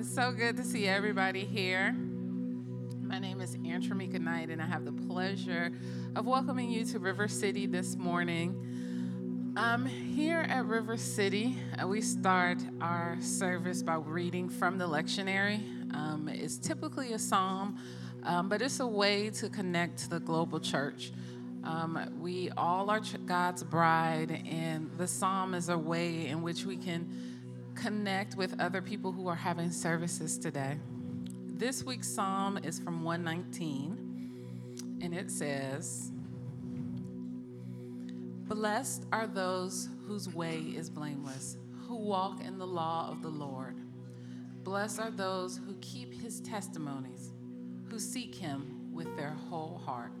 It's so good to see everybody here. My name is Antramika Knight, and I have the pleasure of welcoming you to River City this morning. Um, here at River City, uh, we start our service by reading from the lectionary. Um, it's typically a psalm, um, but it's a way to connect to the global church. Um, we all are God's bride, and the psalm is a way in which we can connect with other people who are having services today. This week's psalm is from 119, and it says, Blessed are those whose way is blameless, who walk in the law of the Lord. Blessed are those who keep his testimonies, who seek him with their whole heart,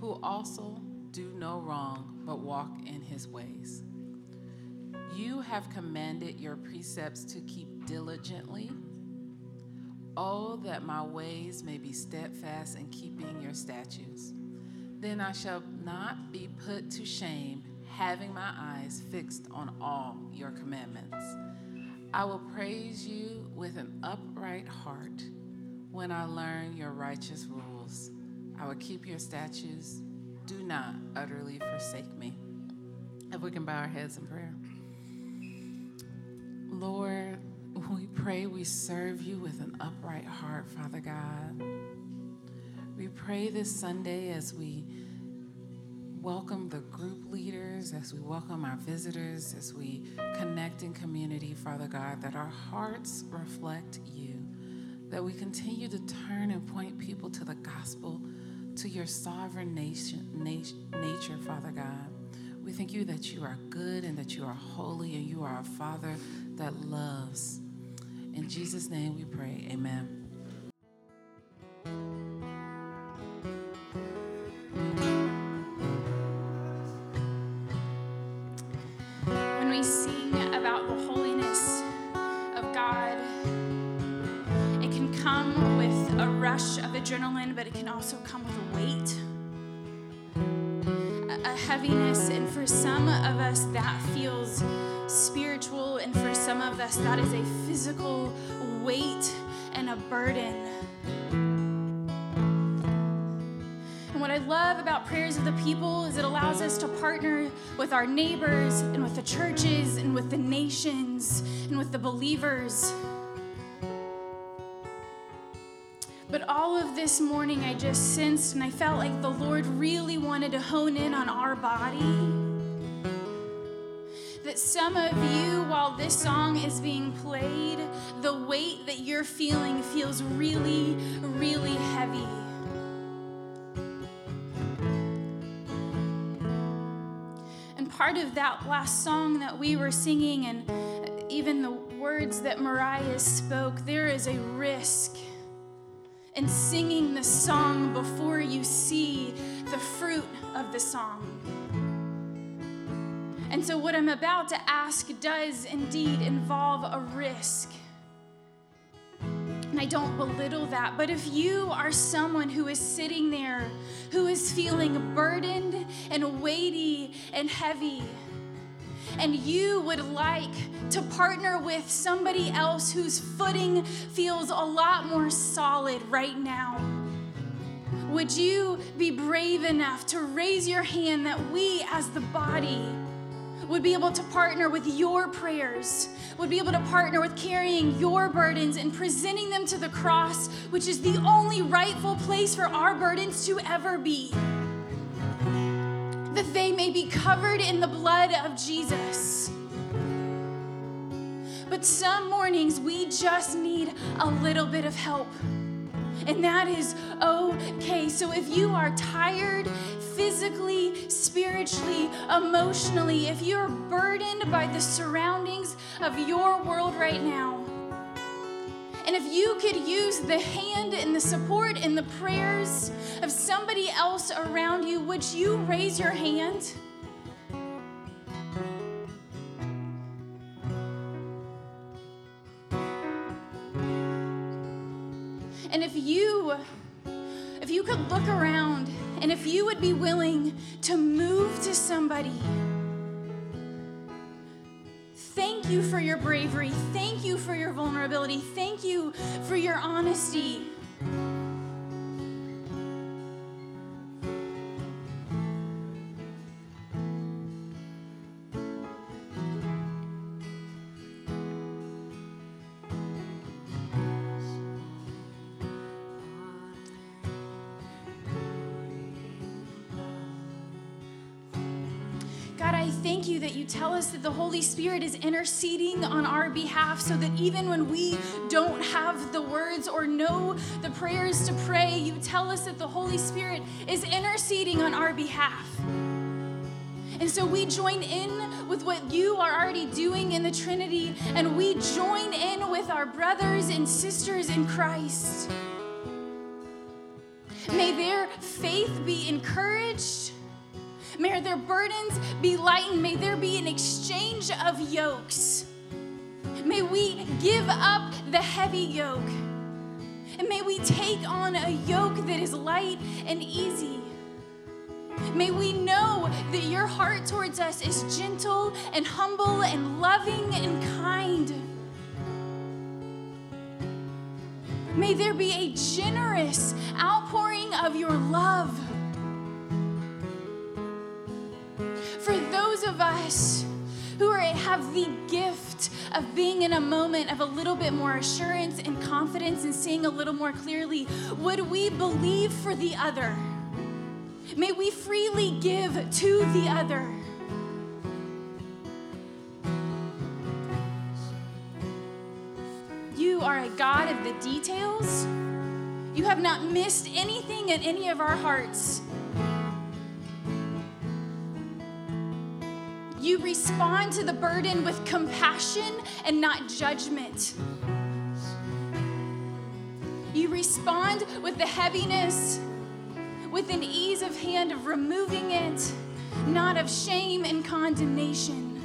who also do no wrong but walk in his ways. You have commanded your precepts to keep diligently. Oh, that my ways may be steadfast in keeping your statutes. Then I shall not be put to shame, having my eyes fixed on all your commandments. I will praise you with an upright heart when I learn your righteous rules. I will keep your statutes. Do not utterly forsake me. If we can bow our heads in prayer. Lord, we pray we serve you with an upright heart, Father God. We pray this Sunday as we welcome the group leaders, as we welcome our visitors, as we connect in community, Father God, that our hearts reflect you, that we continue to turn and point people to the gospel, to your sovereign nation, nature, Father God. We thank you that you are good and that you are holy and you are a Father that loves. In Jesus' name we pray. Amen. Prayers of the people is it allows us to partner with our neighbors and with the churches and with the nations and with the believers. But all of this morning, I just sensed and I felt like the Lord really wanted to hone in on our body. That some of you, while this song is being played, the weight that you're feeling feels really, really heavy. Part of that last song that we were singing, and even the words that Mariah spoke, there is a risk and singing the song before you see the fruit of the song. And so, what I'm about to ask does indeed involve a risk. And I don't belittle that, but if you are someone who is sitting there, who is feeling burdened and weighty and heavy, and you would like to partner with somebody else whose footing feels a lot more solid right now, would you be brave enough to raise your hand that we as the body would be able to partner with your prayers, would be able to partner with carrying your burdens and presenting them to the cross, which is the only rightful place for our burdens to ever be? that they may be covered in the blood of Jesus. But some mornings we just need a little bit of help. And that is okay. So if you are tired physically, spiritually, emotionally, if you're burdened by the surroundings of your world right now, and if you could use the hand and the support and the prayers of somebody else around you, would you raise your hand? And if you if you could look around and if you would be willing to move to somebody thank you for your bravery. Thank you for your vulnerability. Thank you for your honesty. Tell us that the Holy Spirit is interceding on our behalf so that even when we don't have the words or know the prayers to pray, you tell us that the Holy Spirit is interceding on our behalf. And so we join in with what you are already doing in the Trinity, and we join in with our brothers and sisters in Christ. May their faith be encouraged. May their burdens be lightened. May there be an exchange of yokes. May we give up the heavy yoke. And may we take on a yoke that is light and easy. May we know that your heart towards us is gentle and humble and loving and kind. May there be a generous outpouring of your love. Of us who are, have the gift of being in a moment of a little bit more assurance and confidence and seeing a little more clearly, would we believe for the other? May we freely give to the other. You are a God of the details. You have not missed anything in any of our hearts. You respond to the burden with compassion and not judgment. You respond with the heaviness, with an ease of hand of removing it, not of shame and condemnation.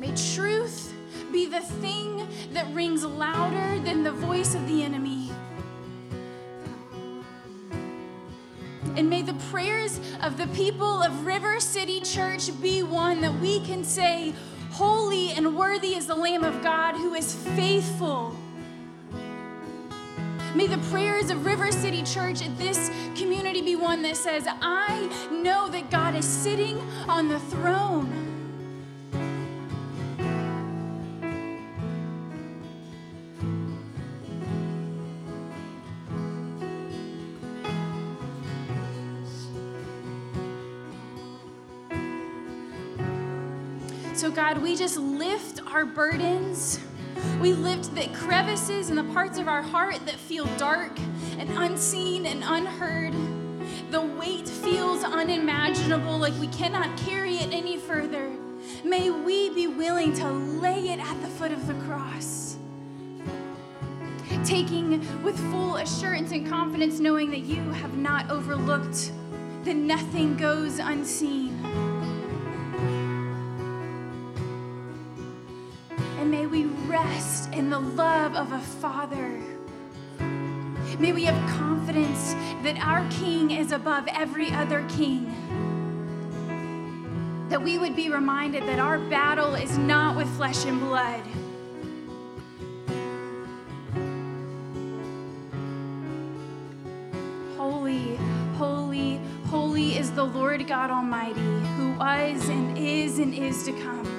May truth be the thing that rings louder than the voice of the enemy. Prayers of the people of River City Church be one that we can say, Holy and worthy is the Lamb of God who is faithful. May the prayers of River City Church at this community be one that says, I know that God is sitting on the throne. God, we just lift our burdens. We lift the crevices and the parts of our heart that feel dark and unseen and unheard. The weight feels unimaginable, like we cannot carry it any further. May we be willing to lay it at the foot of the cross. Taking with full assurance and confidence, knowing that you have not overlooked, that nothing goes unseen. Rest in the love of a Father. May we have confidence that our King is above every other king. That we would be reminded that our battle is not with flesh and blood. Holy, holy, holy is the Lord God Almighty, who was and is and is to come.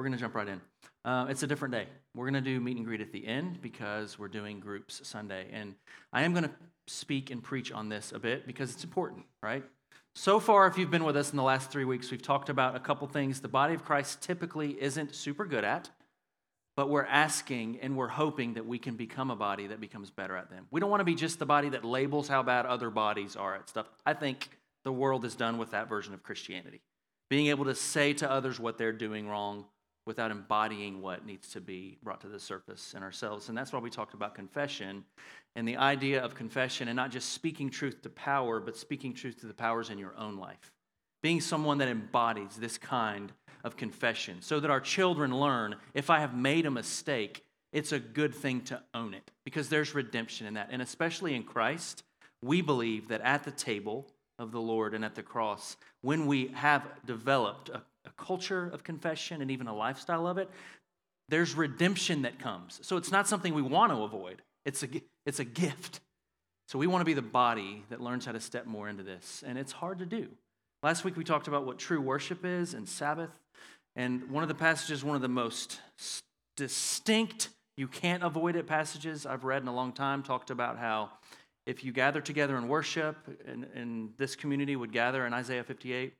We're going to jump right in. Uh, it's a different day. We're going to do meet and greet at the end because we're doing groups Sunday. And I am going to speak and preach on this a bit because it's important, right? So far, if you've been with us in the last three weeks, we've talked about a couple things the body of Christ typically isn't super good at, but we're asking and we're hoping that we can become a body that becomes better at them. We don't want to be just the body that labels how bad other bodies are at stuff. I think the world is done with that version of Christianity. Being able to say to others what they're doing wrong without embodying what needs to be brought to the surface in ourselves. And that's why we talked about confession and the idea of confession and not just speaking truth to power, but speaking truth to the powers in your own life. being someone that embodies this kind of confession so that our children learn if I have made a mistake, it's a good thing to own it because there's redemption in that. And especially in Christ, we believe that at the table of the Lord and at the cross, when we have developed a, a culture of confession and even a lifestyle of it, there's redemption that comes. So it's not something we want to avoid, it's a, it's a gift. So we want to be the body that learns how to step more into this. And it's hard to do. Last week we talked about what true worship is and Sabbath. And one of the passages, one of the most distinct, you can't avoid it passages I've read in a long time, talked about how if you gather together and worship, and, and this community would gather in Isaiah 58,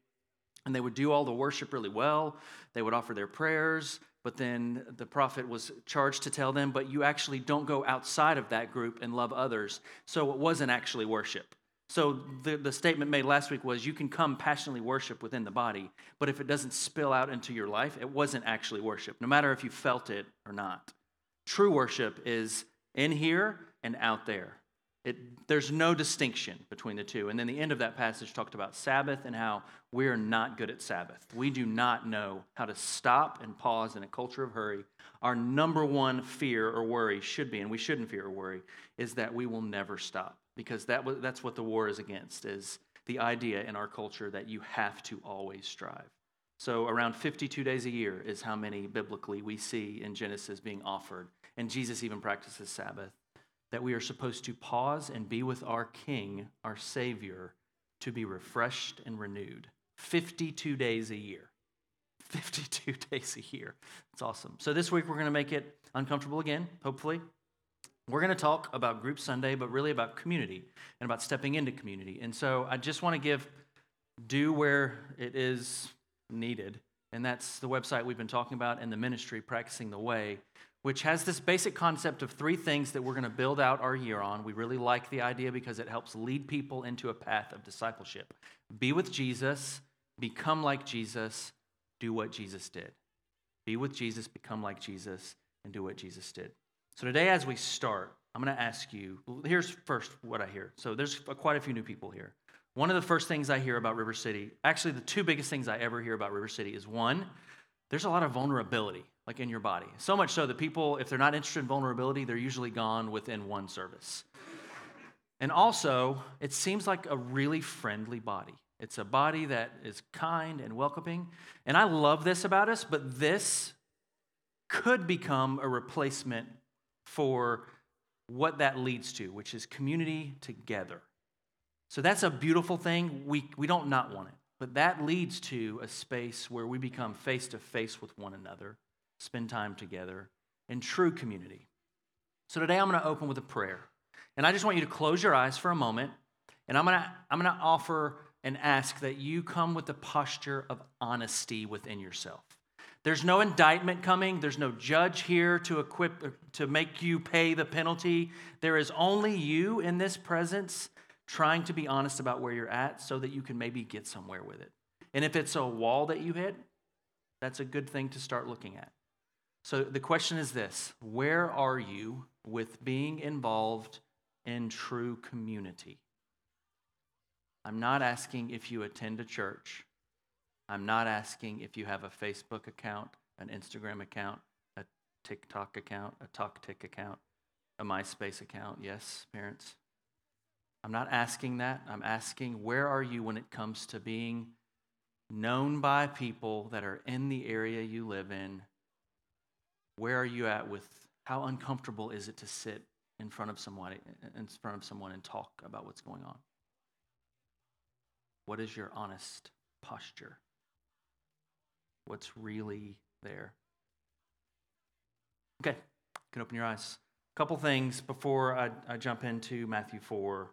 and they would do all the worship really well, they would offer their prayers, but then the prophet was charged to tell them, but you actually don't go outside of that group and love others. So it wasn't actually worship. So the, the statement made last week was you can come passionately worship within the body, but if it doesn't spill out into your life, it wasn't actually worship, no matter if you felt it or not. True worship is in here and out there. It, there's no distinction between the two. And then the end of that passage talked about Sabbath and how we're not good at Sabbath. We do not know how to stop and pause in a culture of hurry. Our number one fear or worry should be, and we shouldn't fear or worry, is that we will never stop because that, that's what the war is against, is the idea in our culture that you have to always strive. So around 52 days a year is how many biblically we see in Genesis being offered. And Jesus even practices Sabbath that we are supposed to pause and be with our King, our Savior, to be refreshed and renewed. 52 days a year. 52 days a year. It's awesome. So this week we're going to make it uncomfortable again, hopefully. We're going to talk about Group Sunday, but really about community and about stepping into community. And so I just want to give due where it is needed. And that's the website we've been talking about and the ministry, Practicing the Way, which has this basic concept of three things that we're going to build out our year on. We really like the idea because it helps lead people into a path of discipleship. Be with Jesus, become like Jesus, do what Jesus did. Be with Jesus, become like Jesus, and do what Jesus did. So today, as we start, I'm going to ask you here's first what I hear. So there's quite a few new people here. One of the first things I hear about River City, actually, the two biggest things I ever hear about River City is one, there's a lot of vulnerability like in your body. So much so that people, if they're not interested in vulnerability, they're usually gone within one service. And also, it seems like a really friendly body. It's a body that is kind and welcoming. And I love this about us, but this could become a replacement for what that leads to, which is community together. So that's a beautiful thing. We, we don't not want it, but that leads to a space where we become face to face with one another spend time together in true community. So today I'm going to open with a prayer. And I just want you to close your eyes for a moment. And I'm going to, I'm going to offer and ask that you come with a posture of honesty within yourself. There's no indictment coming. There's no judge here to equip to make you pay the penalty. There is only you in this presence trying to be honest about where you're at so that you can maybe get somewhere with it. And if it's a wall that you hit, that's a good thing to start looking at. So the question is this Where are you with being involved in true community? I'm not asking if you attend a church. I'm not asking if you have a Facebook account, an Instagram account, a TikTok account, a TalkTick account, a MySpace account. Yes, parents? I'm not asking that. I'm asking where are you when it comes to being known by people that are in the area you live in where are you at with how uncomfortable is it to sit in front of someone in front of someone and talk about what's going on? What is your honest posture? What's really there? Okay, you can open your eyes. A couple things before I, I jump into Matthew 4.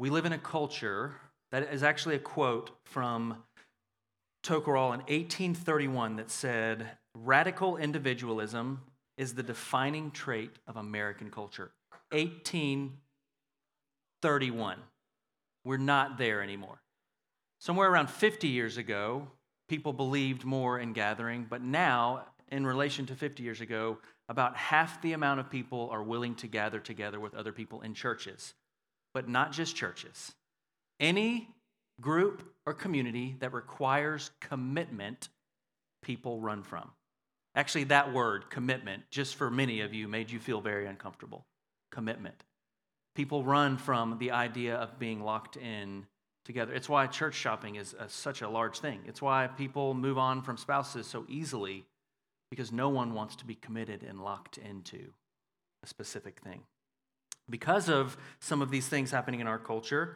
We live in a culture that is actually a quote from Tocqueville in 1831 that said, Radical individualism is the defining trait of American culture. 1831. We're not there anymore. Somewhere around 50 years ago, people believed more in gathering, but now, in relation to 50 years ago, about half the amount of people are willing to gather together with other people in churches, but not just churches. Any group or community that requires commitment, people run from. Actually, that word, commitment, just for many of you, made you feel very uncomfortable. Commitment. People run from the idea of being locked in together. It's why church shopping is a, such a large thing. It's why people move on from spouses so easily because no one wants to be committed and locked into a specific thing. Because of some of these things happening in our culture,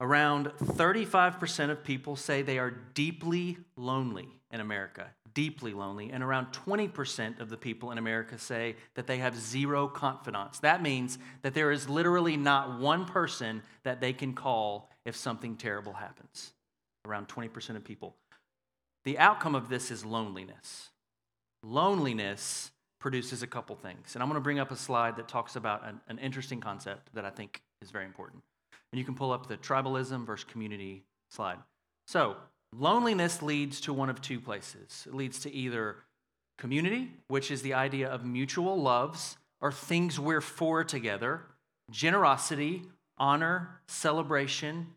around 35% of people say they are deeply lonely in America deeply lonely, and around 20% of the people in America say that they have zero confidants. That means that there is literally not one person that they can call if something terrible happens. Around 20% of people. The outcome of this is loneliness. Loneliness produces a couple things. And I'm going to bring up a slide that talks about an, an interesting concept that I think is very important. And you can pull up the tribalism versus community slide. So, Loneliness leads to one of two places. It leads to either community, which is the idea of mutual loves or things we're for together, generosity, honor, celebration,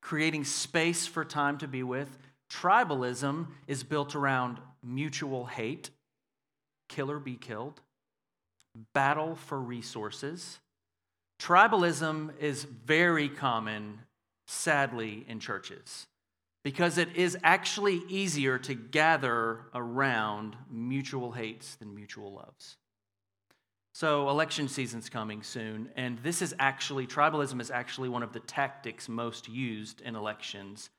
creating space for time to be with. Tribalism is built around mutual hate, kill or be killed, battle for resources. Tribalism is very common, sadly, in churches because it is actually easier to gather around mutual hates than mutual loves. So, election season's coming soon, and this is actually, tribalism is actually one of the tactics most used in elections.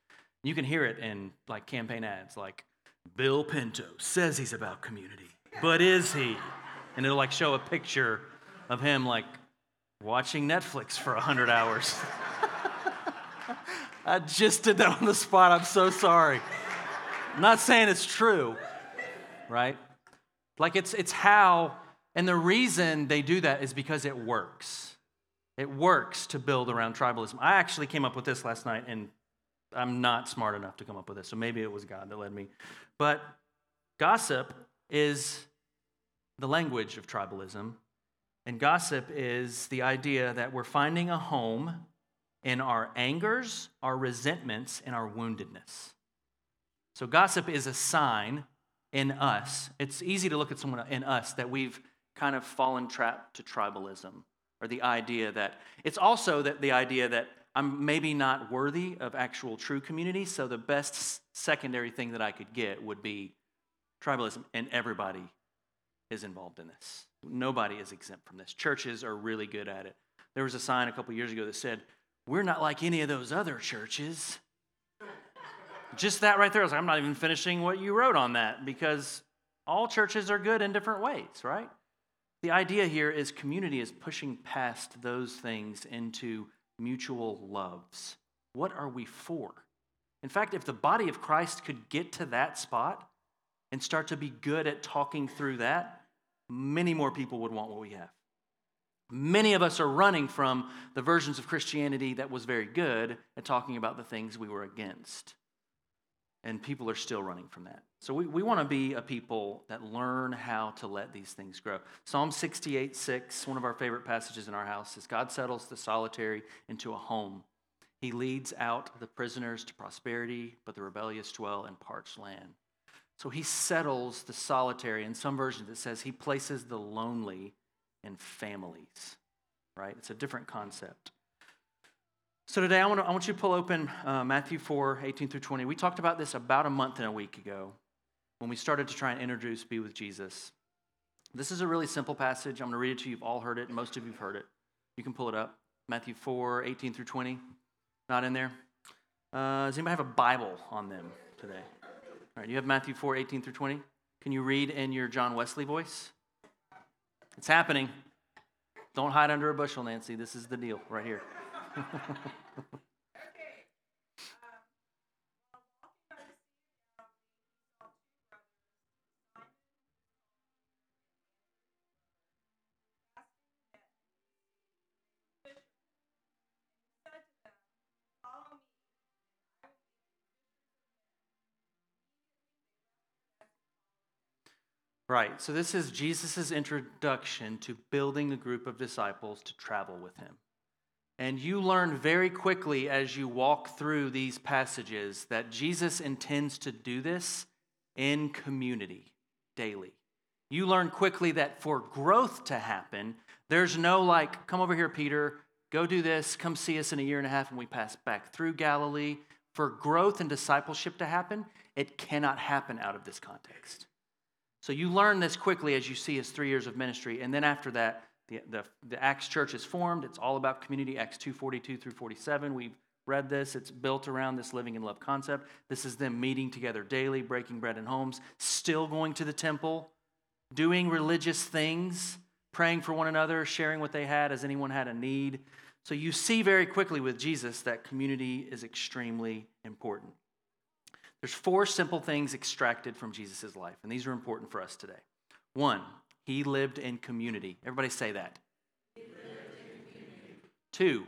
You can hear it in like campaign ads like, Bill Pinto says he's about community, but is he? And it'll like show a picture of him like watching Netflix for 100 hours. I just did that on the spot. I'm so sorry. I'm not saying it's true, right? Like it's it's how and the reason they do that is because it works. It works to build around tribalism. I actually came up with this last night and I'm not smart enough to come up with this. So maybe it was God that led me. But gossip is the language of tribalism. And gossip is the idea that we're finding a home in our angers, our resentments, and our woundedness. So, gossip is a sign in us. It's easy to look at someone in us that we've kind of fallen trapped to tribalism or the idea that it's also that the idea that I'm maybe not worthy of actual true community, so the best secondary thing that I could get would be tribalism, and everybody is involved in this. Nobody is exempt from this. Churches are really good at it. There was a sign a couple years ago that said, we're not like any of those other churches. Just that right there, I was like, I'm not even finishing what you wrote on that because all churches are good in different ways, right? The idea here is community is pushing past those things into mutual loves. What are we for? In fact, if the body of Christ could get to that spot and start to be good at talking through that, many more people would want what we have. Many of us are running from the versions of Christianity that was very good at talking about the things we were against. And people are still running from that. So we, we want to be a people that learn how to let these things grow. Psalm 68 6, one of our favorite passages in our house, is God settles the solitary into a home. He leads out the prisoners to prosperity, but the rebellious dwell in parched land. So he settles the solitary. In some versions, it says he places the lonely in families, right? It's a different concept. So today I want, to, I want you to pull open uh, Matthew 4, 18 through 20. We talked about this about a month and a week ago when we started to try and introduce Be with Jesus. This is a really simple passage. I'm going to read it to you. You've all heard it, most of you have heard it. You can pull it up. Matthew 4, 18 through 20. Not in there? Uh, does anybody have a Bible on them today? All right, you have Matthew 4, 18 through 20. Can you read in your John Wesley voice? It's happening. Don't hide under a bushel, Nancy. This is the deal right here. Right. So this is Jesus' introduction to building a group of disciples to travel with him. And you learn very quickly as you walk through these passages that Jesus intends to do this in community daily. You learn quickly that for growth to happen, there's no like, come over here, Peter, go do this, come see us in a year and a half when we pass back through Galilee. For growth and discipleship to happen, it cannot happen out of this context. So you learn this quickly as you see his three years of ministry. And then after that, the, the, the Acts church is formed. It's all about community, Acts 242 through 47. We've read this. It's built around this living in love concept. This is them meeting together daily, breaking bread in homes, still going to the temple, doing religious things, praying for one another, sharing what they had as anyone had a need. So you see very quickly with Jesus that community is extremely important. There's four simple things extracted from Jesus' life, and these are important for us today. One, he lived in community. Everybody say that. Two,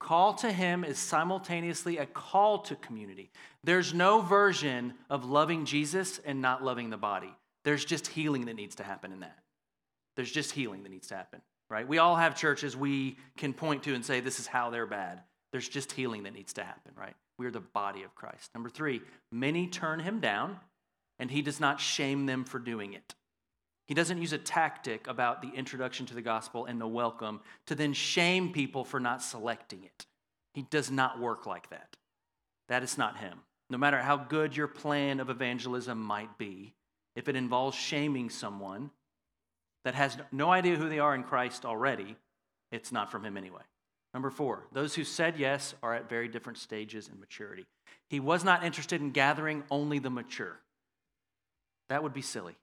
call to him is simultaneously a call to community. There's no version of loving Jesus and not loving the body. There's just healing that needs to happen in that. There's just healing that needs to happen, right? We all have churches we can point to and say, this is how they're bad. There's just healing that needs to happen, right? We're the body of Christ. Number three, many turn him down, and he does not shame them for doing it. He doesn't use a tactic about the introduction to the gospel and the welcome to then shame people for not selecting it. He does not work like that. That is not him. No matter how good your plan of evangelism might be, if it involves shaming someone that has no idea who they are in Christ already, it's not from him anyway. Number four, those who said yes are at very different stages in maturity. He was not interested in gathering only the mature. That would be silly.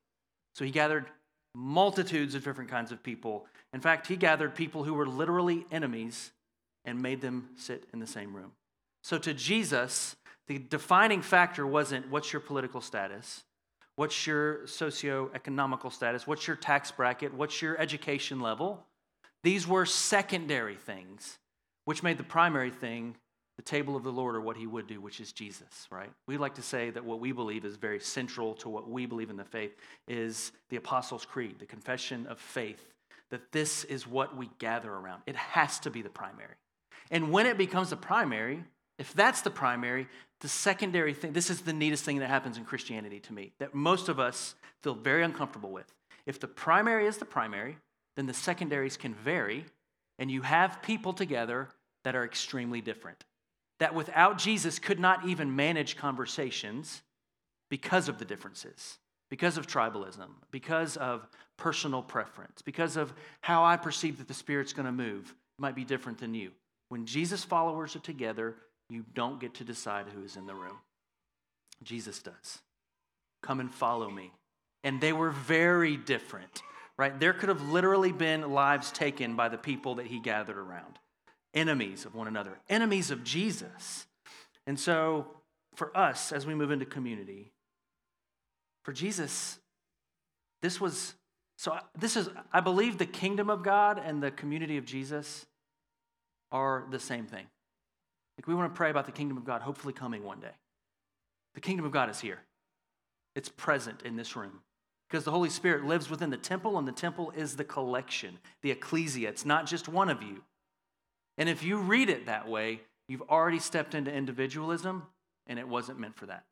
So he gathered multitudes of different kinds of people. In fact, he gathered people who were literally enemies and made them sit in the same room. So to Jesus, the defining factor wasn't what's your political status, what's your socioeconomical status, what's your tax bracket, what's your education level. These were secondary things, which made the primary thing the table of the Lord or what he would do, which is Jesus, right? We like to say that what we believe is very central to what we believe in the faith is the Apostles' Creed, the confession of faith, that this is what we gather around. It has to be the primary. And when it becomes the primary, if that's the primary, the secondary thing, this is the neatest thing that happens in Christianity to me, that most of us feel very uncomfortable with. If the primary is the primary, then the secondaries can vary, and you have people together that are extremely different that without Jesus could not even manage conversations because of the differences, because of tribalism, because of personal preference, because of how I perceive that the Spirit's to move might be different than you. When Jesus followers are together, you don't get to decide who is in the room. Jesus does. Come and follow me. And they were very different, right? There could have literally been lives taken by the people that he gathered around enemies of one another, enemies of Jesus. And so, for us, as we move into community, for Jesus, this was so. This is, I believe, the kingdom of God and the community of Jesus are the same thing. Like we want to pray about the kingdom of God, hopefully coming one day. The kingdom of God is here. It's present in this room because the Holy Spirit lives within the temple, and the temple is the collection, the ecclesia. It's not just one of you. And if you read it that way, you've already stepped into individualism, and it wasn't meant for that.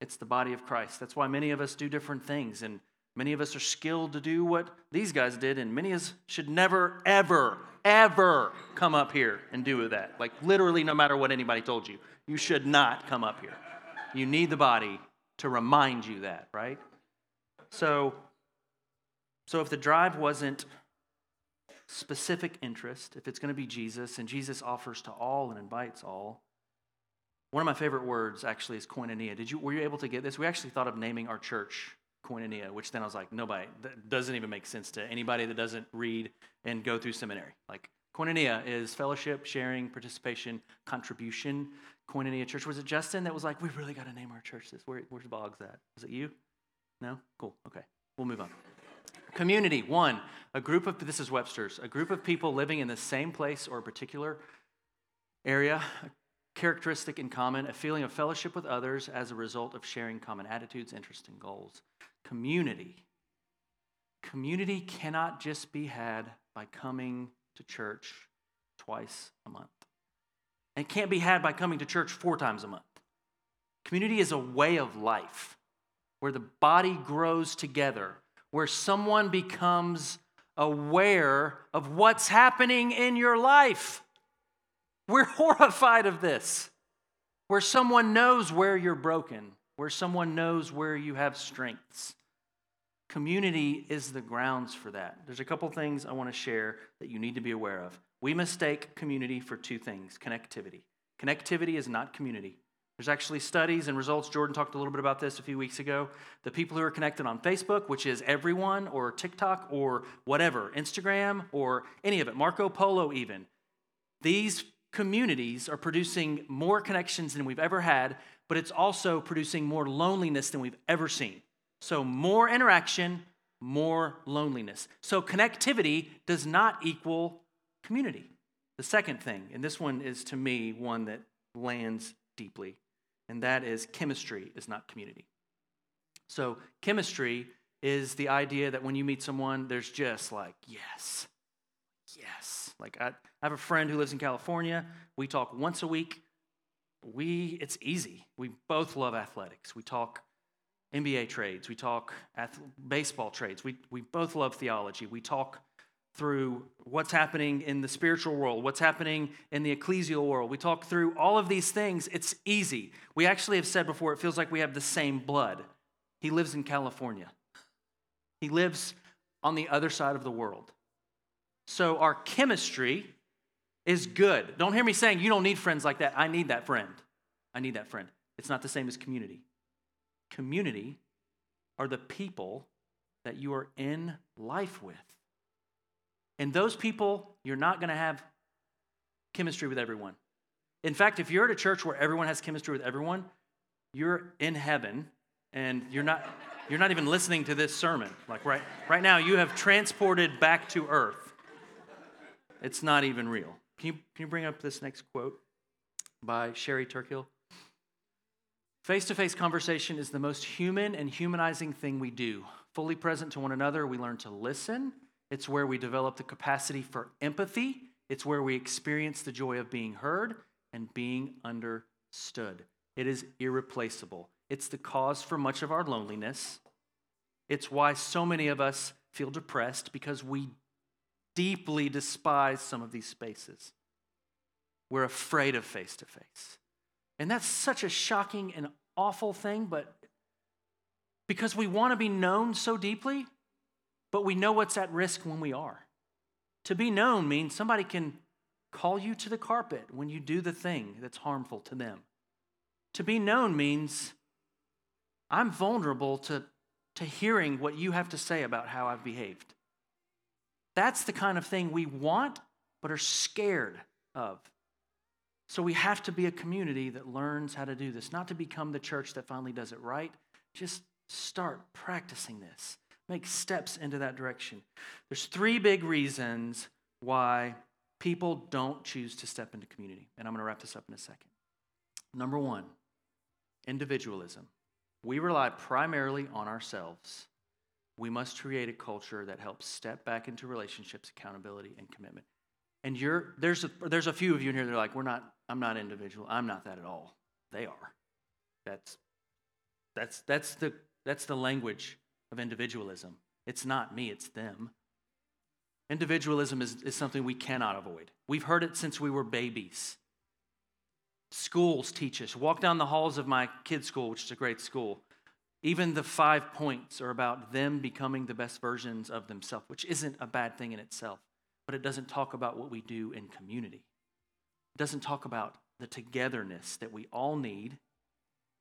It's the body of Christ. That's why many of us do different things, and many of us are skilled to do what these guys did, and many of us should never, ever, ever come up here and do that. Like, literally, no matter what anybody told you, you should not come up here. You need the body to remind you that, right? So, so if the drive wasn't specific interest, if it's going to be Jesus, and Jesus offers to all and invites all. One of my favorite words actually is koinonia. Did you were you able to get this? We actually thought of naming our church koinonia, which then I was like, nobody that doesn't even make sense to anybody that doesn't read and go through seminary. Like koinonia is fellowship, sharing, participation, contribution. Koinonia church. Was it Justin that was like, we really got to name our church this? Where, where's Boggs at? Was it you? No? Cool. Okay. We'll move on. Community, one, a group of, this is Webster's, a group of people living in the same place or a particular area, a characteristic in common, a feeling of fellowship with others as a result of sharing common attitudes, interests, and goals. Community. Community cannot just be had by coming to church twice a month. It can't be had by coming to church four times a month. Community is a way of life where the body grows together, where someone becomes aware of what's happening in your life. We're horrified of this, where someone knows where you're broken, where someone knows where you have strengths. Community is the grounds for that. There's a couple things I want to share that you need to be aware of. We mistake community for two things connectivity. Connectivity is not community. There's actually studies and results. Jordan talked a little bit about this a few weeks ago. The people who are connected on Facebook, which is everyone, or TikTok, or whatever, Instagram, or any of it, Marco Polo, even, these communities are producing more connections than we've ever had, but it's also producing more loneliness than we've ever seen. So, more interaction, more loneliness. So, connectivity does not equal community. The second thing, and this one is to me one that lands deeply, and that is chemistry is not community. So, chemistry is the idea that when you meet someone, there's just like, yes, yes. Like, I, I have a friend who lives in California. We talk once a week. We, it's easy. We both love athletics. We talk NBA trades. We talk ath- baseball trades. We, we both love theology. We talk through what's happening in the spiritual world, what's happening in the ecclesial world. We talk through all of these things. It's easy. We actually have said before, it feels like we have the same blood. He lives in California, he lives on the other side of the world. So our chemistry is good. Don't hear me saying you don't need friends like that. I need that friend. I need that friend. It's not the same as community. Community are the people that you are in life with. And those people, you're not going to have chemistry with everyone. In fact, if you're at a church where everyone has chemistry with everyone, you're in heaven and you're not you're not even listening to this sermon. Like right right now you have transported back to earth. It's not even real. Can you, can you bring up this next quote by Sherry Turkle? Face to face conversation is the most human and humanizing thing we do. Fully present to one another, we learn to listen it's where we develop the capacity for empathy. It's where we experience the joy of being heard and being understood. It is irreplaceable. It's the cause for much of our loneliness. It's why so many of us feel depressed because we deeply despise some of these spaces. We're afraid of face to face. And that's such a shocking and awful thing, but because we want to be known so deeply, but we know what's at risk when we are. To be known means somebody can call you to the carpet when you do the thing that's harmful to them. To be known means I'm vulnerable to, to hearing what you have to say about how I've behaved. That's the kind of thing we want, but are scared of. So we have to be a community that learns how to do this, not to become the church that finally does it right. Just start practicing this make steps into that direction. There's three big reasons why people don't choose to step into community. And I'm going to wrap this up in a second. Number one, individualism. We rely primarily on ourselves. We must create a culture that helps step back into relationships, accountability, and commitment. And you're there's a, there's a few of you in here that are like, we're not. I'm not individual. I'm not that at all. They are. That's that's that's the that's the language of individualism. It's not me, it's them. Individualism is, is something we cannot avoid. We've heard it since we were babies. Schools teach us. Walk down the halls of my kids' school, which is a great school. Even the five points are about them becoming the best versions of themselves, which isn't a bad thing in itself, but it doesn't talk about what we do in community. It doesn't talk about the togetherness that we all need.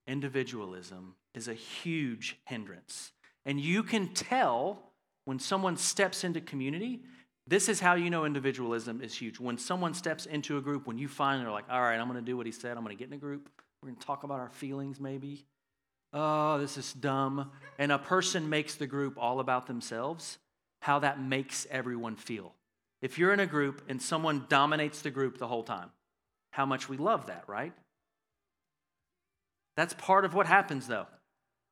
Individualism is a huge hindrance and you can tell when someone steps into community, this is how you know individualism is huge. When someone steps into a group, when you finally are like, all right, I'm going to do what he said, I'm going to get in a group, we're going to talk about our feelings maybe. Oh, this is dumb. And a person makes the group all about themselves, how that makes everyone feel. If you're in a group and someone dominates the group the whole time, how much we love that, right? That's part of what happens though.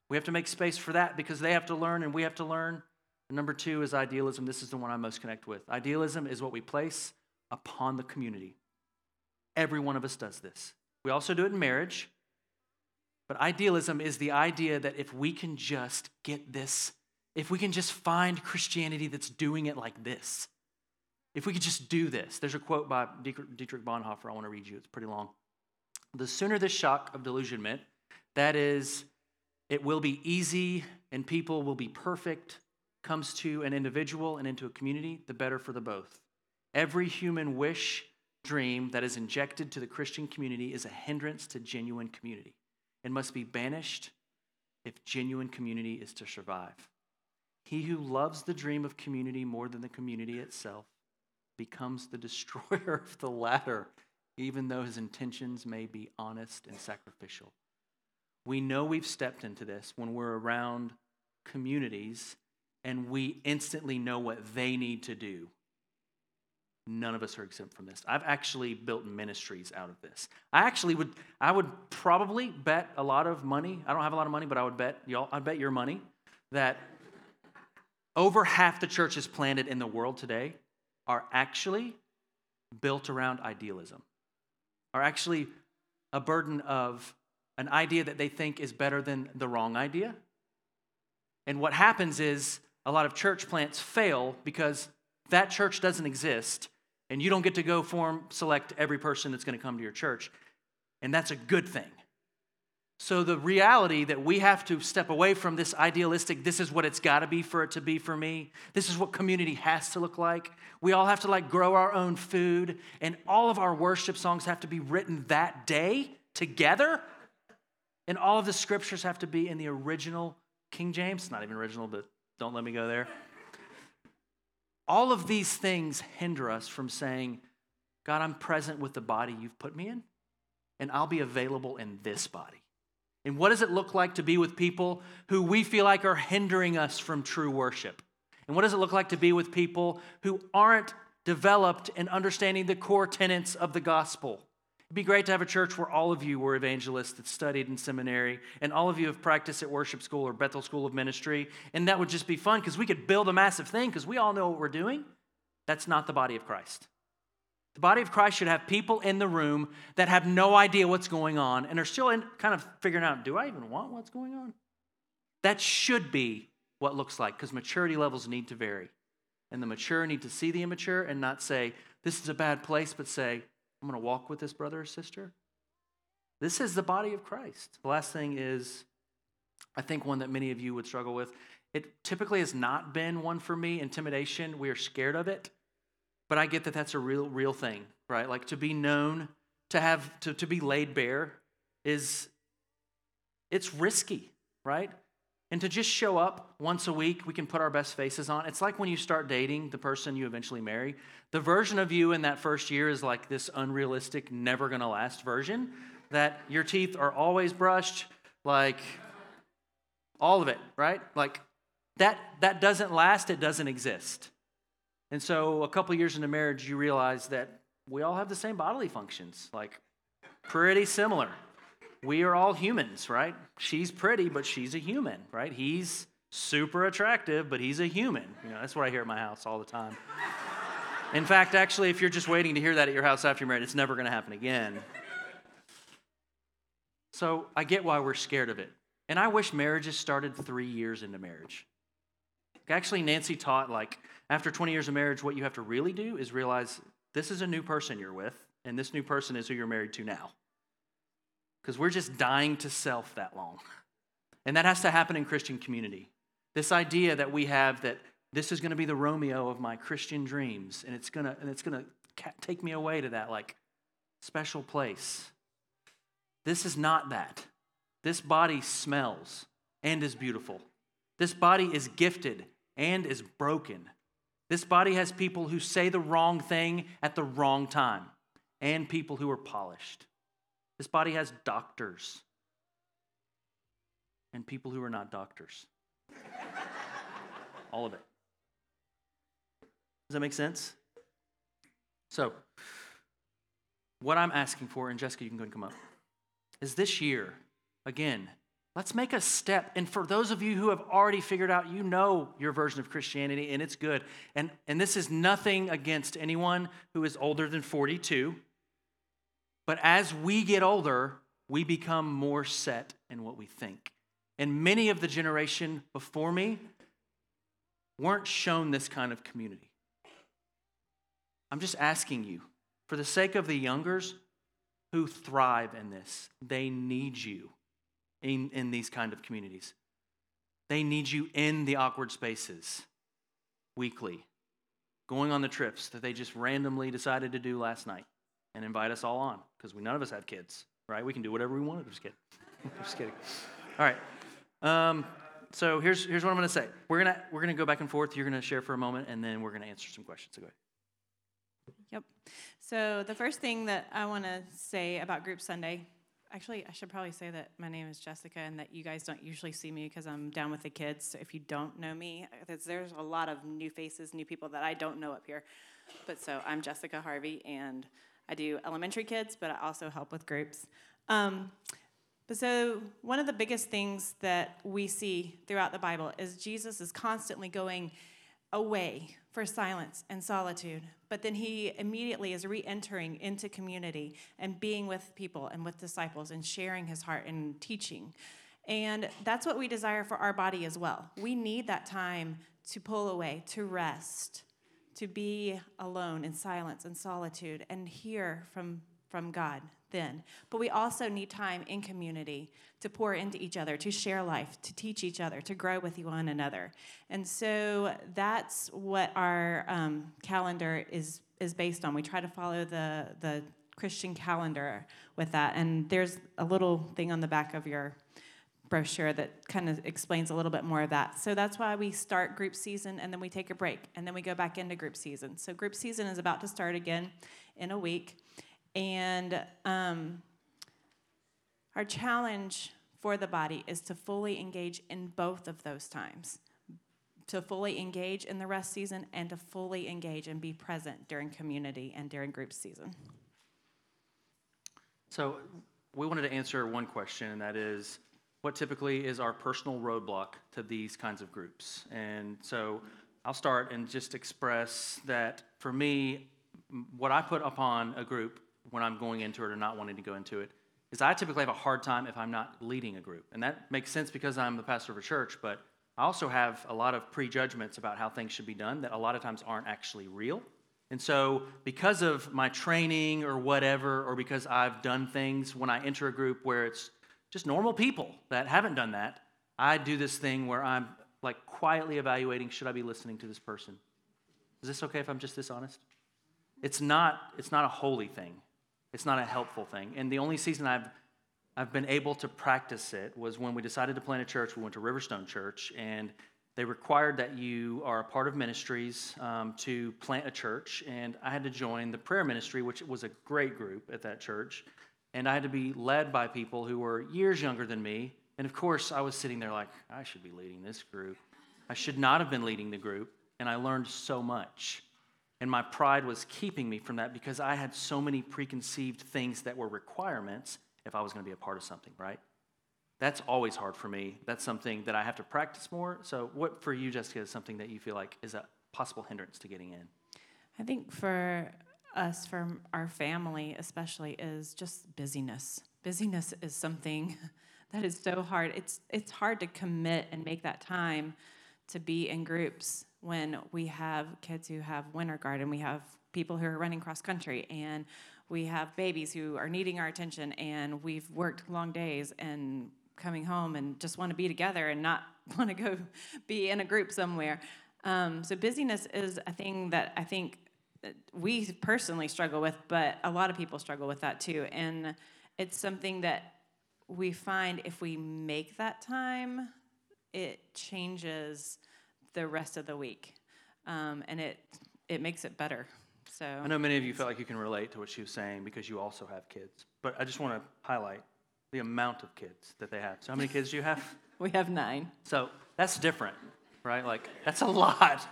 We have to make space for that because they have to learn and we have to learn. And number two is idealism. This is the one I most connect with. Idealism is what we place upon the community. Every one of us does this. We also do it in marriage. But idealism is the idea that if we can just get this, if we can just find Christianity that's doing it like this, if we could just do this. There's a quote by Dietrich Bonhoeffer I want to read you. It's pretty long. The sooner the shock of delusionment, that is, it will be easy and people will be perfect, comes to an individual and into a community, the better for the both. Every human wish, dream that is injected to the Christian community is a hindrance to genuine community and must be banished if genuine community is to survive. He who loves the dream of community more than the community itself becomes the destroyer of the latter, even though his intentions may be honest and sacrificial. We know we've stepped into this when we're around communities and we instantly know what they need to do None of us are exempt from this. I've actually built ministries out of this. I actually would I would probably bet a lot of money. I don't have a lot of money, but I would bet y'all I bet your money that over half the churches planted in the world today are actually built around idealism. Are actually a burden of an idea that they think is better than the wrong idea. And what happens is a lot of church plants fail because that church doesn't exist and you don't get to go form select every person that's going to come to your church. And that's a good thing. So, the reality that we have to step away from this idealistic, this is what it's got to be for it to be for me. This is what community has to look like. We all have to like grow our own food, and all of our worship songs have to be written that day together. And all of the scriptures have to be in the original King James. Not even original, but don't let me go there. All of these things hinder us from saying, God, I'm present with the body you've put me in, and I'll be available in this body. And what does it look like to be with people who we feel like are hindering us from true worship? And what does it look like to be with people who aren't developed in understanding the core tenets of the gospel? It'd be great to have a church where all of you were evangelists that studied in seminary, and all of you have practiced at worship school or Bethel School of Ministry, and that would just be fun because we could build a massive thing because we all know what we're doing. That's not the body of Christ. The body of Christ should have people in the room that have no idea what's going on and are still in, kind of figuring out do I even want what's going on? That should be what looks like because maturity levels need to vary. And the mature need to see the immature and not say, this is a bad place, but say, I'm going to walk with this brother or sister. This is the body of Christ. The last thing is, I think one that many of you would struggle with. It typically has not been one for me intimidation. We are scared of it. But I get that that's a real, real thing, right? Like to be known, to have, to, to be laid bare is, it's risky, right? And to just show up once a week, we can put our best faces on. It's like when you start dating the person you eventually marry. The version of you in that first year is like this unrealistic, never gonna last version that your teeth are always brushed, like all of it, right? Like that that doesn't last, it doesn't exist. And so a couple years into marriage, you realize that we all have the same bodily functions, like pretty similar we are all humans, right? She's pretty, but she's a human, right? He's super attractive, but he's a human. You know, that's what I hear at my house all the time. In fact, actually, if you're just waiting to hear that at your house after you're married, it's never going to happen again. So I get why we're scared of it. And I wish marriages started three years into marriage. Actually, Nancy taught like after 20 years of marriage, what you have to really do is realize this is a new person you're with, and this new person is who you're married to now because we're just dying to self that long. And that has to happen in Christian community. This idea that we have that this is going to be the Romeo of my Christian dreams, and it's going to and it's going to take me away to that like special place. This is not that. This body smells and is beautiful. This body is gifted and is broken. This body has people who say the wrong thing at the wrong time and people who are polished. This body has doctors and people who are not doctors. All of it. Does that make sense? So, what I'm asking for, and Jessica, you can go and come up, is this year, again, Let's make a step. And for those of you who have already figured out, you know your version of Christianity and it's good. And, and this is nothing against anyone who is older than 42. But as we get older, we become more set in what we think. And many of the generation before me weren't shown this kind of community. I'm just asking you, for the sake of the youngers who thrive in this, they need you in, in these kind of communities. They need you in the awkward spaces weekly, going on the trips that they just randomly decided to do last night and invite us all on because we none of us have kids, right? We can do whatever we want. Just kidding. Just kidding. All right. Um, so here's here's what I'm going to say. We're gonna we're gonna go back and forth. You're gonna share for a moment, and then we're gonna answer some questions. So go ahead. Yep. So the first thing that I want to say about Group Sunday, actually, I should probably say that my name is Jessica, and that you guys don't usually see me because I'm down with the kids. So if you don't know me, there's a lot of new faces, new people that I don't know up here. But so I'm Jessica Harvey, and I do elementary kids, but I also help with groups. Um, but so, one of the biggest things that we see throughout the Bible is Jesus is constantly going away for silence and solitude. But then he immediately is re entering into community and being with people and with disciples and sharing his heart and teaching. And that's what we desire for our body as well. We need that time to pull away, to rest, to be alone in silence and solitude and hear from, from God then. But we also need time in community to pour into each other, to share life, to teach each other, to grow with one another. And so that's what our um, calendar is is based on. We try to follow the the Christian calendar with that. And there's a little thing on the back of your brochure that kind of explains a little bit more of that. So that's why we start group season and then we take a break and then we go back into group season. So group season is about to start again in a week. And um, our challenge for the body is to fully engage in both of those times to fully engage in the rest season and to fully engage and be present during community and during group season. So, we wanted to answer one question, and that is what typically is our personal roadblock to these kinds of groups? And so, I'll start and just express that for me, what I put upon a group when I'm going into it or not wanting to go into it is I typically have a hard time if I'm not leading a group. And that makes sense because I'm the pastor of a church, but I also have a lot of prejudgments about how things should be done that a lot of times aren't actually real. And so, because of my training or whatever, or because I've done things when I enter a group where it's just normal people that haven't done that, I do this thing where I'm like quietly evaluating should I be listening to this person? Is this okay if I'm just this honest? It's not, it's not a holy thing. It's not a helpful thing. And the only season I've I've been able to practice it was when we decided to plant a church. We went to Riverstone Church, and they required that you are a part of ministries um, to plant a church. And I had to join the prayer ministry, which was a great group at that church. And I had to be led by people who were years younger than me. And of course, I was sitting there like, I should be leading this group. I should not have been leading the group. And I learned so much. And my pride was keeping me from that because I had so many preconceived things that were requirements if I was going to be a part of something, right? That's always hard for me. That's something that I have to practice more. So, what for you, Jessica, is something that you feel like is a possible hindrance to getting in? I think for us, for our family especially, is just busyness. Busyness is something that is so hard. It's it's hard to commit and make that time to be in groups when we have kids who have winter garden, we have people who are running cross country, and we have babies who are needing our attention, and we've worked long days and coming home and just want to be together and not want to go be in a group somewhere. Um, so busyness is a thing that I think we personally struggle with, but a lot of people struggle with that too. And it's something that we find if we make that time, it changes the rest of the week, um, and it it makes it better. So I know many of you felt like you can relate to what she was saying because you also have kids. But I just want to highlight the amount of kids that they have. So how many kids do you have? we have nine. So that's different, right? Like that's a lot.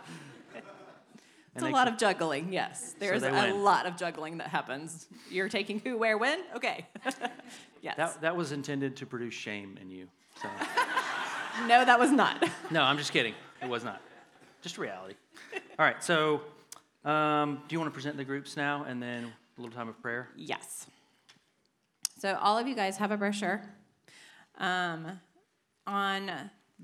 It's a lot of juggling, yes. There's so a lot of juggling that happens. You're taking who, where, when? Okay. yes. That, that was intended to produce shame in you. So, No, that was not. no, I'm just kidding. It was not. Just reality. All right, so um, do you want to present the groups now and then a little time of prayer? Yes. So all of you guys have a brochure. Um, on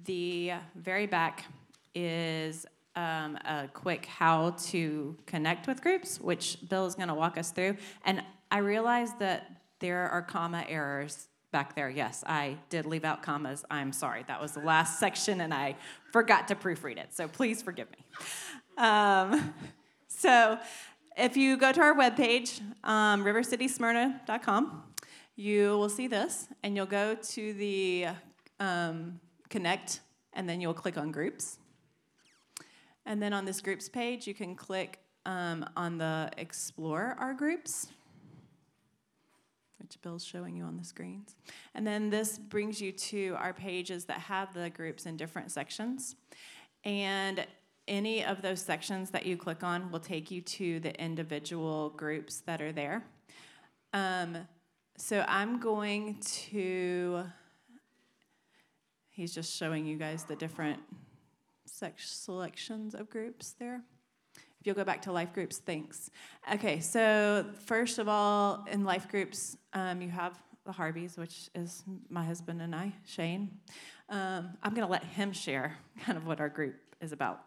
the very back is um, a quick how to connect with groups, which Bill is going to walk us through. And I realized that there are comma errors back there. Yes, I did leave out commas. I'm sorry. That was the last section, and I forgot to proofread it. So please forgive me. Um, so if you go to our webpage, um, rivercitysmyrna.com, you will see this, and you'll go to the um, connect, and then you'll click on groups. And then on this groups page, you can click um, on the explore our groups, which Bill's showing you on the screens. And then this brings you to our pages that have the groups in different sections. And any of those sections that you click on will take you to the individual groups that are there. Um, so I'm going to, he's just showing you guys the different selections of groups there. If you'll go back to life groups, thanks. Okay, so first of all, in life groups, um, you have the Harveys, which is my husband and I, Shane. Um, I'm going to let him share kind of what our group is about.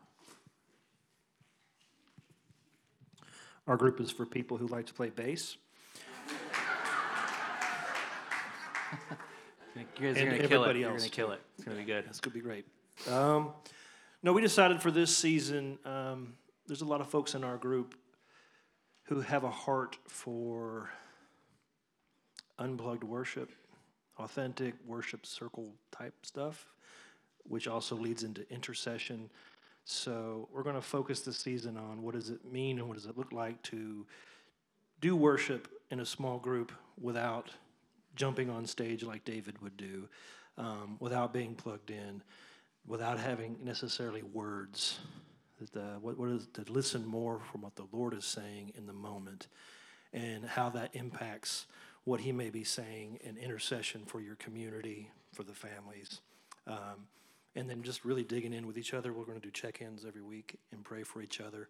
Our group is for people who like to play bass. You guys are And going to kill it. everybody You're going to kill it. It's going to be good. That's going to be great. Um, no, we decided for this season, um, there's a lot of folks in our group who have a heart for unplugged worship, authentic worship circle type stuff, which also leads into intercession. So we're going to focus this season on what does it mean and what does it look like to do worship in a small group without jumping on stage like David would do, um, without being plugged in, without having necessarily words. That uh, what, what is to listen more from what the Lord is saying in the moment, and how that impacts what He may be saying in intercession for your community, for the families. Um, and then just really digging in with each other. We're going to do check-ins every week and pray for each other.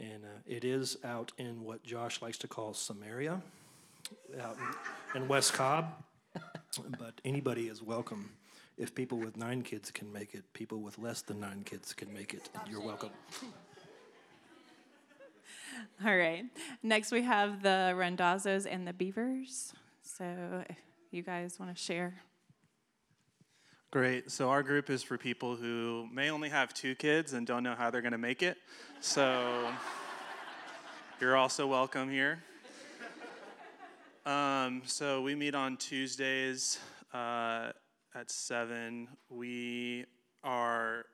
And uh, it is out in what Josh likes to call Samaria, out in, in West Cobb. But anybody is welcome. If people with nine kids can make it, people with less than nine kids can make it. And you're welcome. All right. Next, we have the Rendazos and the Beavers. So, if you guys want to share. Great. So our group is for people who may only have two kids and don't know how they're going to make it. So you're also welcome here. Um, so we meet on Tuesdays uh, at seven. We are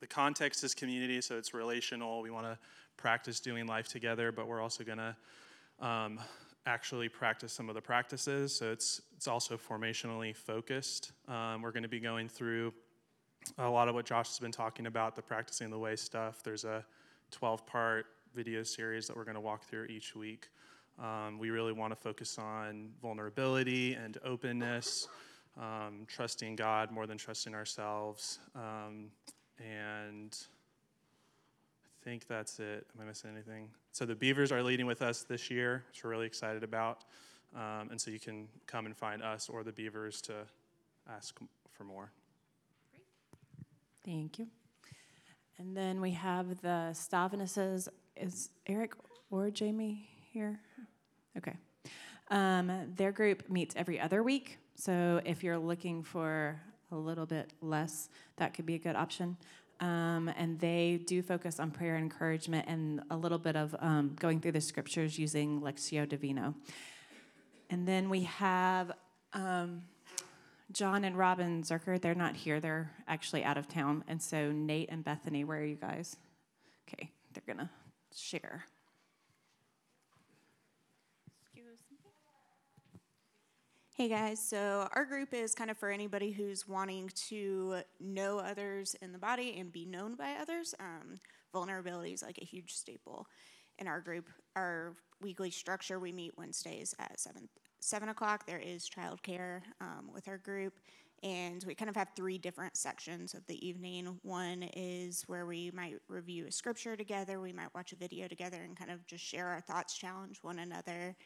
the context is community, so it's relational. We want to practice doing life together, but we're also going to um, actually practice some of the practices. So it's it's also formationally focused. Um, we're going to be going through a lot of what Josh has been talking about, the practicing the way stuff. There's a 12-part video series that we're going to walk through each week. Um, we really want to focus on vulnerability and openness, um, trusting God more than trusting ourselves, um, and I think that's it. Am I missing anything? So the Beavers are leading with us this year, which we're really excited about. Um, and so you can come and find us or the Beavers to ask for more. Thank you. And then we have the Stavinuses. Is Eric or Jamie here? Okay. Um, their group meets every other week. So if you're looking for a little bit less, that could be a good option. Um, and they do focus on prayer encouragement and a little bit of um, going through the scriptures using Lectio Divina. And then we have um, John and Robin Zerker. They're not here, they're actually out of town. And so Nate and Bethany, where are you guys? Okay, they're to share. Hey guys, so our group is kind of for anybody who's wanting to know others in the body and be known by others. Um, vulnerability is like a huge staple in our group. Our weekly structure, we meet Wednesdays at 7, 7 o'clock. There is childcare um, with our group, And we kind of have three different sections of the evening. One is where we might review a scripture together, we might watch a video together, and kind of just share our thoughts, challenge one another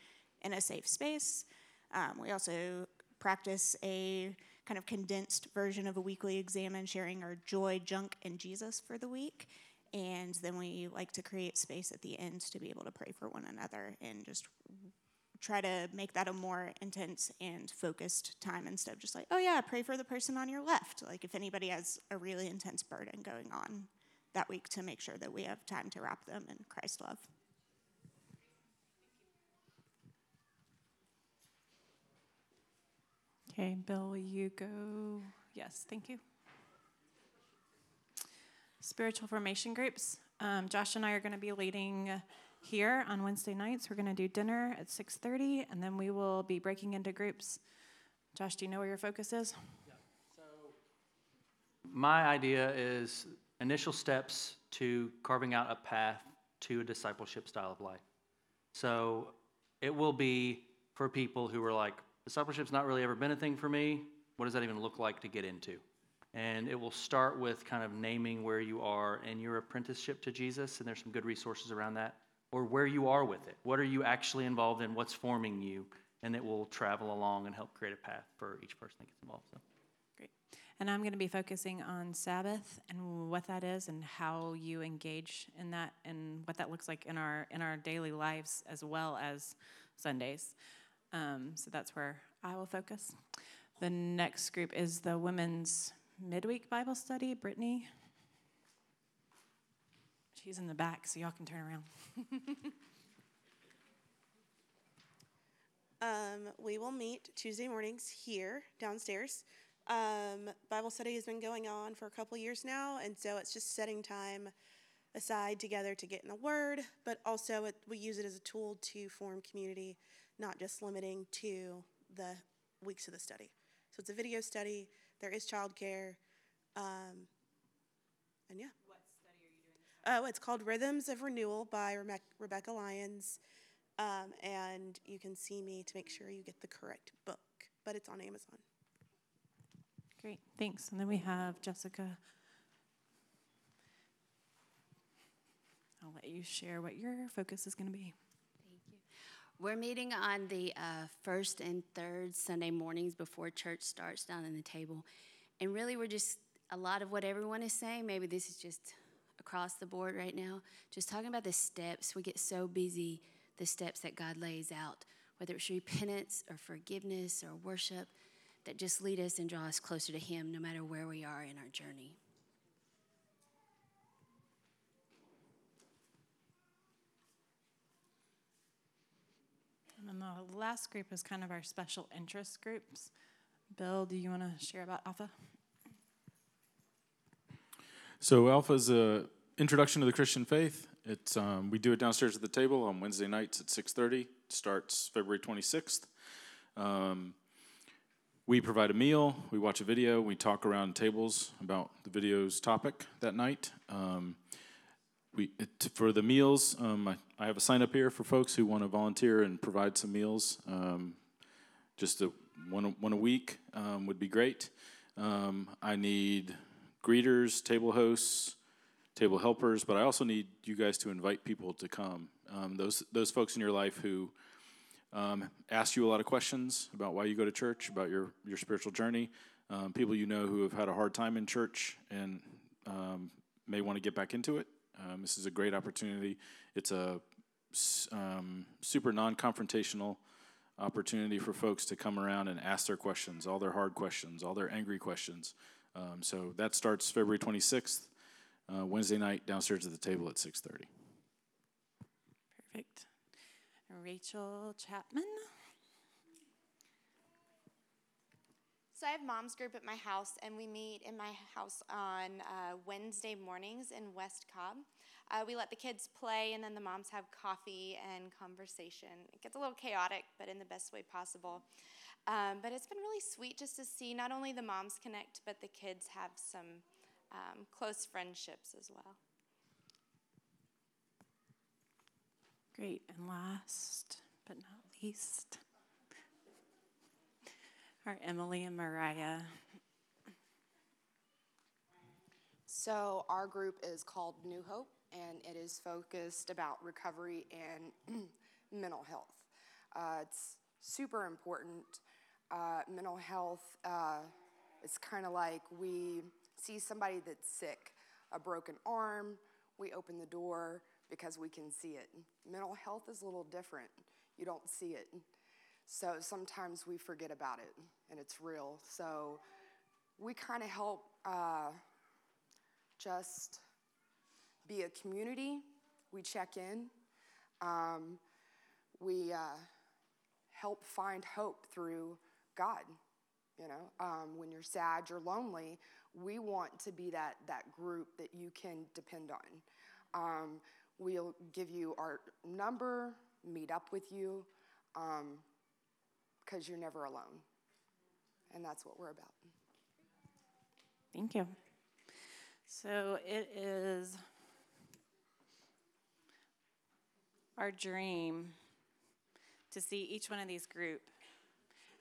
in a safe space. Um, we also practice a kind of condensed version of a weekly examen, sharing our joy, junk, and Jesus for the week. And then we like to create space at the end to be able to pray for one another and just try to make that a more intense and focused time instead of just like, oh yeah, pray for the person on your left. Like if anybody has a really intense burden going on that week to make sure that we have time to wrap them in Christ love. Okay, Bill, you go? Yes, thank you. Spiritual formation groups. Um, Josh and I are going to be leading here on Wednesday nights. We're going to do dinner at 6:30, and then we will be breaking into groups. Josh, do you know where your focus is? Yeah. So my idea is initial steps to carving out a path to a discipleship style of life. So it will be for people who are like, discipleship's not really ever been a thing for me. What does that even look like to get into? And it will start with kind of naming where you are in your apprenticeship to Jesus, and there's some good resources around that, or where you are with it. What are you actually involved in? What's forming you? And it will travel along and help create a path for each person that gets involved. So. Great. And I'm going to be focusing on Sabbath and what that is and how you engage in that and what that looks like in our in our daily lives as well as Sundays. Um, so that's where I will focus. The next group is the women's midweek Bible study. Brittany. She's in the back, so y'all can turn around. Um, we will meet Tuesday mornings here downstairs. Um, Bible study has been going on for a couple years now, and so it's just setting time aside together to get in the Word, but also it, we use it as a tool to form community, not just limiting to the weeks of the study. So it's a video study. There is childcare, um, and yeah. What study are you doing? Oh, it's called Rhythms of Renewal by Rebe- Rebekah Lyons. Um, and you can see me to make sure you get the correct book, but it's on Amazon. Great, thanks. And then we have Jessica. I'll let you share what your focus is going to be. We're meeting on the uh, first and third Sunday mornings before church starts down in the table. And really, we're just a lot of what everyone is saying. Maybe this is just across the board right now. Just talking about the steps. We get so busy the steps that God lays out, whether it's repentance or forgiveness or worship, that just lead us and draw us closer to Him no matter where we are in our journey. And the last group is kind of our special interest groups. Bill, do you want to share about Alpha? So Alpha is a introduction to the Christian faith. It's um, we do it downstairs at the table on Wednesday nights at 6:30. Starts February 26th. Um, we provide a meal. We watch a video. We talk around tables about the video's topic that night. Um, we for the meals. Um, I, I, have a sign up here for folks who want to volunteer and provide some meals. Um, just a, one one a week um, would be great. I need greeters, table hosts table helpers, but I also need you guys to invite people to come. Um, those those folks in your life who um, ask you a lot of questions about why you go to church, about your your spiritual journey. Um, people you know who have had a hard time in church and um, may want to get back into it. Um, this is a great opportunity. It's a um, super non-confrontational opportunity for folks to come around and ask their questions, all their hard questions, all their angry questions. so that starts February 26th uh, Wednesday night downstairs at the table at 6:30. Perfect. Rachel Chapman. So I have mom's group at my house, and we meet in my house on uh, Wednesday mornings in West Cobb. Uh, we let the kids play, and then the moms have coffee and conversation. It gets a little chaotic, but in the best way possible. Um, but it's been really sweet just to see not only the moms connect, but the kids have some um, close friendships as well. Great. And last but not least, are Emily and Mariah. So, our group is called New Hope, and it is focused about recovery and mental health. Uh, it's super important. Uh, mental health uh, it's kind of like we see somebody that's sick, a broken arm, we open the door because we can see it. Mental health is a little different. You don't see it. So sometimes we forget about it and it's real. So we kind of help uh, just be a community. We check in. Um, we uh, help find hope through God. You know, um, when you're sad, you're lonely. We want to be that that group that you can depend on. Um, we'll give you our number, meet up with you, because you're never alone. And that's what we're about. Thank you. So it is our dream to see each one of these group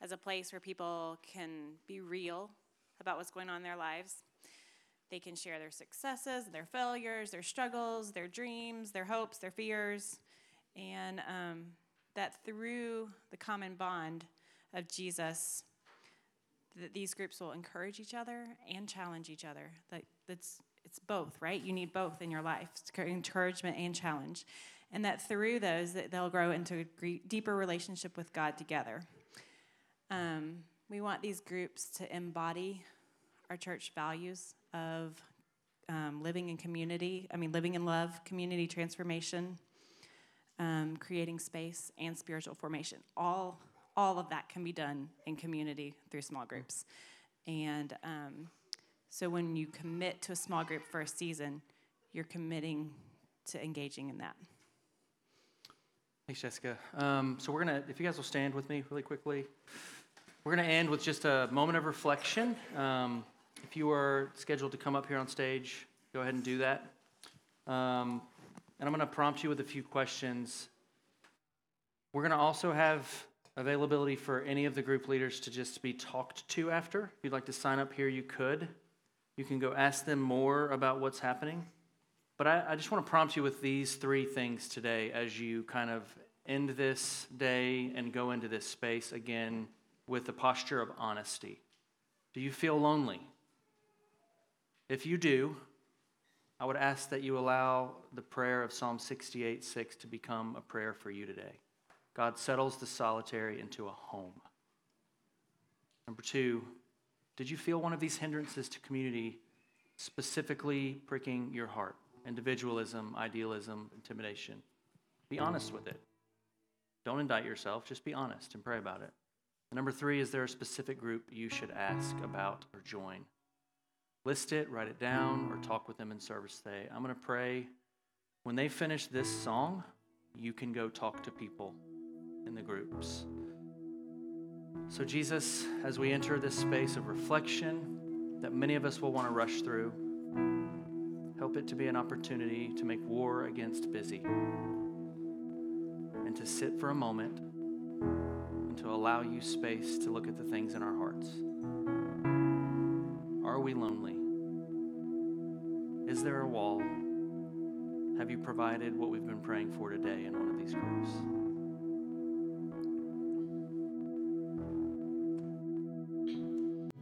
as a place where people can be real about what's going on in their lives. They can share their successes, their failures, their struggles, their dreams, their hopes, their fears, and um, that through the common bond of Jesus, that these groups will encourage each other and challenge each other. That that's it's both, right? You need both in your life, encouragement and challenge, and that through those that they'll grow into a deeper relationship with God together. Um, we want these groups to embody our church values of um, living in community. I mean, living in love, community transformation, um, creating space, and spiritual formation. All all of that can be done in community through small groups. And um, so when you commit to a small group for a season, you're committing to engaging in that. Thanks, Jessica. Um, so we're gonna, if you guys will stand with me really quickly, we're gonna end with just a moment of reflection. Um, if you are scheduled to come up here on stage, go ahead and do that. Um, and I'm gonna prompt you with a few questions. We're gonna also have availability for any of the group leaders to just be talked to after. If you'd like to sign up here, you could. You can go ask them more about what's happening. But I, I just want to prompt you with these three things today as you kind of end this day and go into this space again with a posture of honesty. Do you feel lonely? If you do, I would ask that you allow the prayer of Psalm 68 6 to become a prayer for you today. God settles the solitary into a home. Number two, did you feel one of these hindrances to community specifically pricking your heart? Individualism, idealism, intimidation. Be honest with it. Don't indict yourself, just be honest and pray about it. And number three, is there a specific group you should ask about or join? List it, write it down, or talk with them in service today. I'm going to pray. When they finish this song, you can go talk to people in the groups. So, Jesus, as we enter this space of reflection that many of us will want to rush through, help it to be an opportunity to make war against busy and to sit for a moment and to allow you space to look at the things in our hearts. Are we lonely? Is there a wall? Have you provided what we've been praying for today in one of these groups?